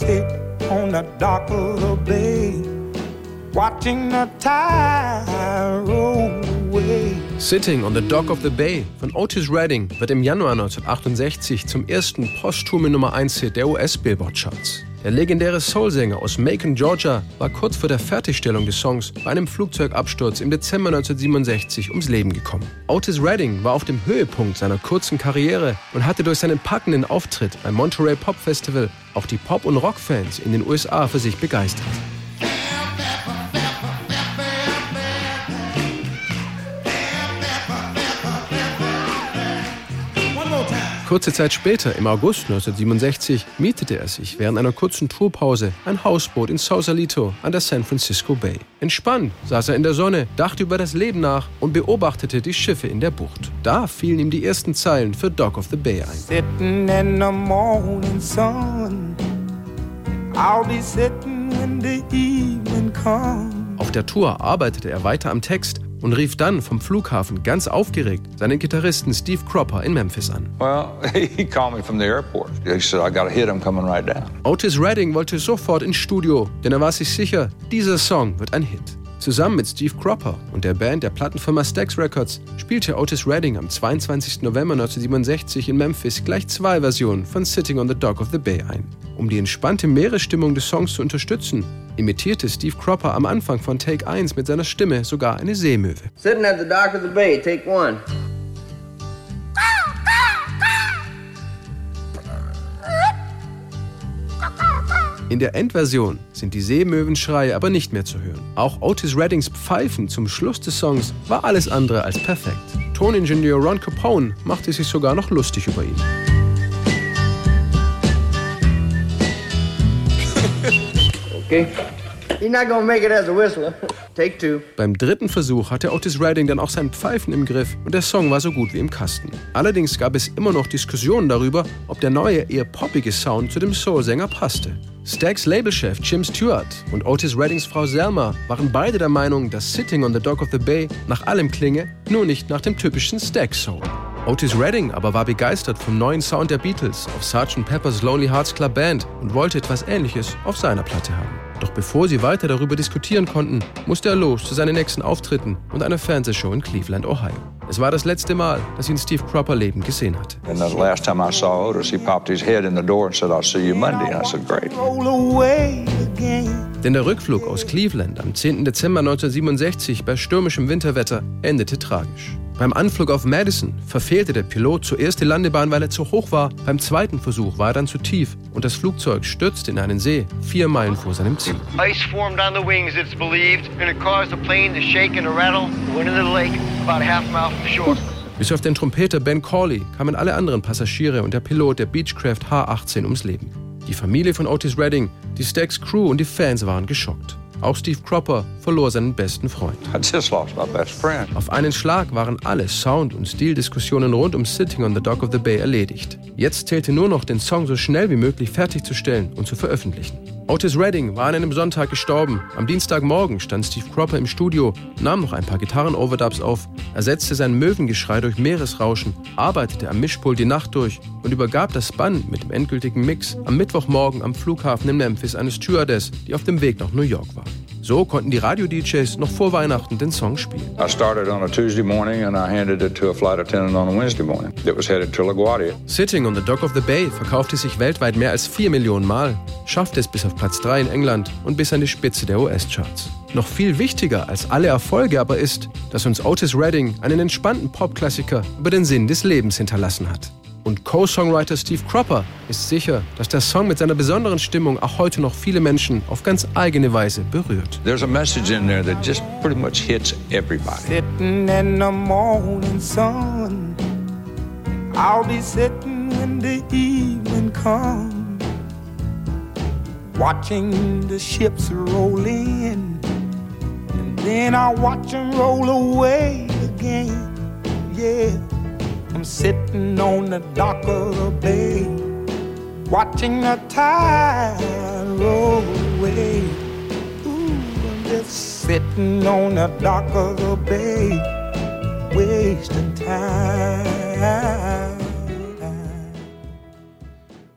sit on the dock of the bay, watching the tide roll. Sitting on the Dock of the Bay von Otis Redding wird im Januar 1968 zum ersten posthumen Nummer 1 Hit der US-Billboard-Charts. Der legendäre Soulsänger aus Macon, Georgia, war kurz vor der Fertigstellung des Songs bei einem Flugzeugabsturz im Dezember 1967 ums Leben gekommen. Otis Redding war auf dem Höhepunkt seiner kurzen Karriere und hatte durch seinen packenden Auftritt beim Monterey Pop Festival auch die Pop- und Rockfans in den USA für sich begeistert. Kurze Zeit später, im August 1967, mietete er sich während einer kurzen Tourpause ein Hausboot in Sausalito an der San Francisco Bay. Entspannt saß er in der Sonne, dachte über das Leben nach und beobachtete die Schiffe in der Bucht. Da fielen ihm die ersten Zeilen für Dock of the Bay ein. Sitting in the morning sun, I'll be sitting when the evening comes. Auf der Tour arbeitete er weiter am Text und rief dann vom Flughafen ganz aufgeregt seinen Gitarristen Steve Cropper in Memphis an. Well, he called me from the airport. He said, I got a hit, I'm coming right down. Otis Redding wollte sofort ins Studio, denn er war sich sicher, dieser Song wird ein Hit. Zusammen mit Steve Cropper und der Band der Plattenfirma Stax Records spielte Otis Redding am 22. November 1967 in Memphis gleich zwei Versionen von Sitting on the Dock of the Bay ein. Um die entspannte Meeresstimmung des Songs zu unterstützen, imitierte Steve Cropper am Anfang von Take 1 mit seiner Stimme sogar eine Seemöwe. Sitting at the dock of the bay, take one. In der Endversion sind die Seemöwenschreie aber nicht mehr zu hören. Auch Otis Reddings Pfeifen zum Schluss des Songs war alles andere als perfekt. Toningenieur Ron Capone machte sich sogar noch lustig über ihn. Okay. Beim dritten Versuch hatte Otis Redding dann auch sein Pfeifen im Griff und der Song war so gut wie im Kasten. Allerdings gab es immer noch Diskussionen darüber, ob der neue, eher poppige Sound zu dem Soul-Sänger passte. Stax Labelchef Jim Stewart und Otis Reddings Frau Selma waren beide der Meinung, dass Sitting on the Dock of the Bay nach allem klinge, nur nicht nach dem typischen Stax Soul. Otis Redding aber war begeistert vom neuen Sound der Beatles auf Sgt. Pepper's Lonely Hearts Club Band und wollte etwas Ähnliches auf seiner Platte haben. Doch bevor sie weiter darüber diskutieren konnten, musste er los zu seinen nächsten Auftritten und einer Fernsehshow in Cleveland, Ohio. Es war das letzte Mal, dass ihn Steve Cropper lebend gesehen hatte. And the last time I saw Otis, he popped his head in the door and said, I'll see you Monday. And I said, Great. Roll away again. Denn der Rückflug aus Cleveland am 10. Dezember 1967 bei stürmischem Winterwetter endete tragisch. Beim Anflug auf Madison verfehlte der Pilot zuerst die Landebahn, weil er zu hoch war. Beim zweiten Versuch war er dann zu tief und das Flugzeug stürzte in einen See, vier Meilen vor seinem Ziel. Ice formed on the wings, it's believed, and it caused the plane to shake and to rattle. Went into the lake about a half mile from shore. Bis auf den Trompeter Ben Corley kamen alle anderen Passagiere und der Pilot der Beechcraft H-18 ums Leben. Die Familie von Otis Redding, die Stax Crew und die Fans waren geschockt. Auch Steve Cropper verlor seinen besten Freund. Auf einen Schlag waren alle Sound- und Stildiskussionen rund um Sitting on the Dock of the Bay erledigt. Jetzt zählte nur noch, den Song so schnell wie möglich fertigzustellen und zu veröffentlichen. Otis Redding war an einem Sonntag gestorben. Am Dienstagmorgen stand Steve Cropper im Studio, nahm noch ein paar Gitarren-Overdubs auf, ersetzte sein Möwengeschrei durch Meeresrauschen, arbeitete am Mischpult die Nacht durch und übergab das Band mit dem endgültigen Mix am Mittwochmorgen am Flughafen in Memphis eine Stewardess, die auf dem Weg nach New York war. So konnten die Radio-DJs noch vor Weihnachten den Song spielen. I started on a Tuesday morning and I handed it to a flight attendant on a Wednesday morning. It was headed to LaGuardia. Sitting on the Dock of the Bay verkaufte sich weltweit mehr als 4 Millionen Mal, schaffte es bis auf Platz 3 in England und bis an die Spitze der US-Charts. Noch viel wichtiger als alle Erfolge aber ist, dass uns Otis Redding einen entspannten Popklassiker über den Sinn des Lebens hinterlassen hat. Und Co-Songwriter Steve Cropper ist sicher, dass der Song mit seiner besonderen Stimmung auch heute noch viele Menschen auf ganz eigene Weise berührt. There's a message in there that just pretty much hits everybody. Sitting in the morning sun. I'll be sitting when the evening comes. Watching the ships roll in. And then I'll watch them roll away again. Yeah. I'm sitting on the dock of the bay. Watching the tide roll away. Ooh, I'm just sitting on the dock of the bay, wasting time.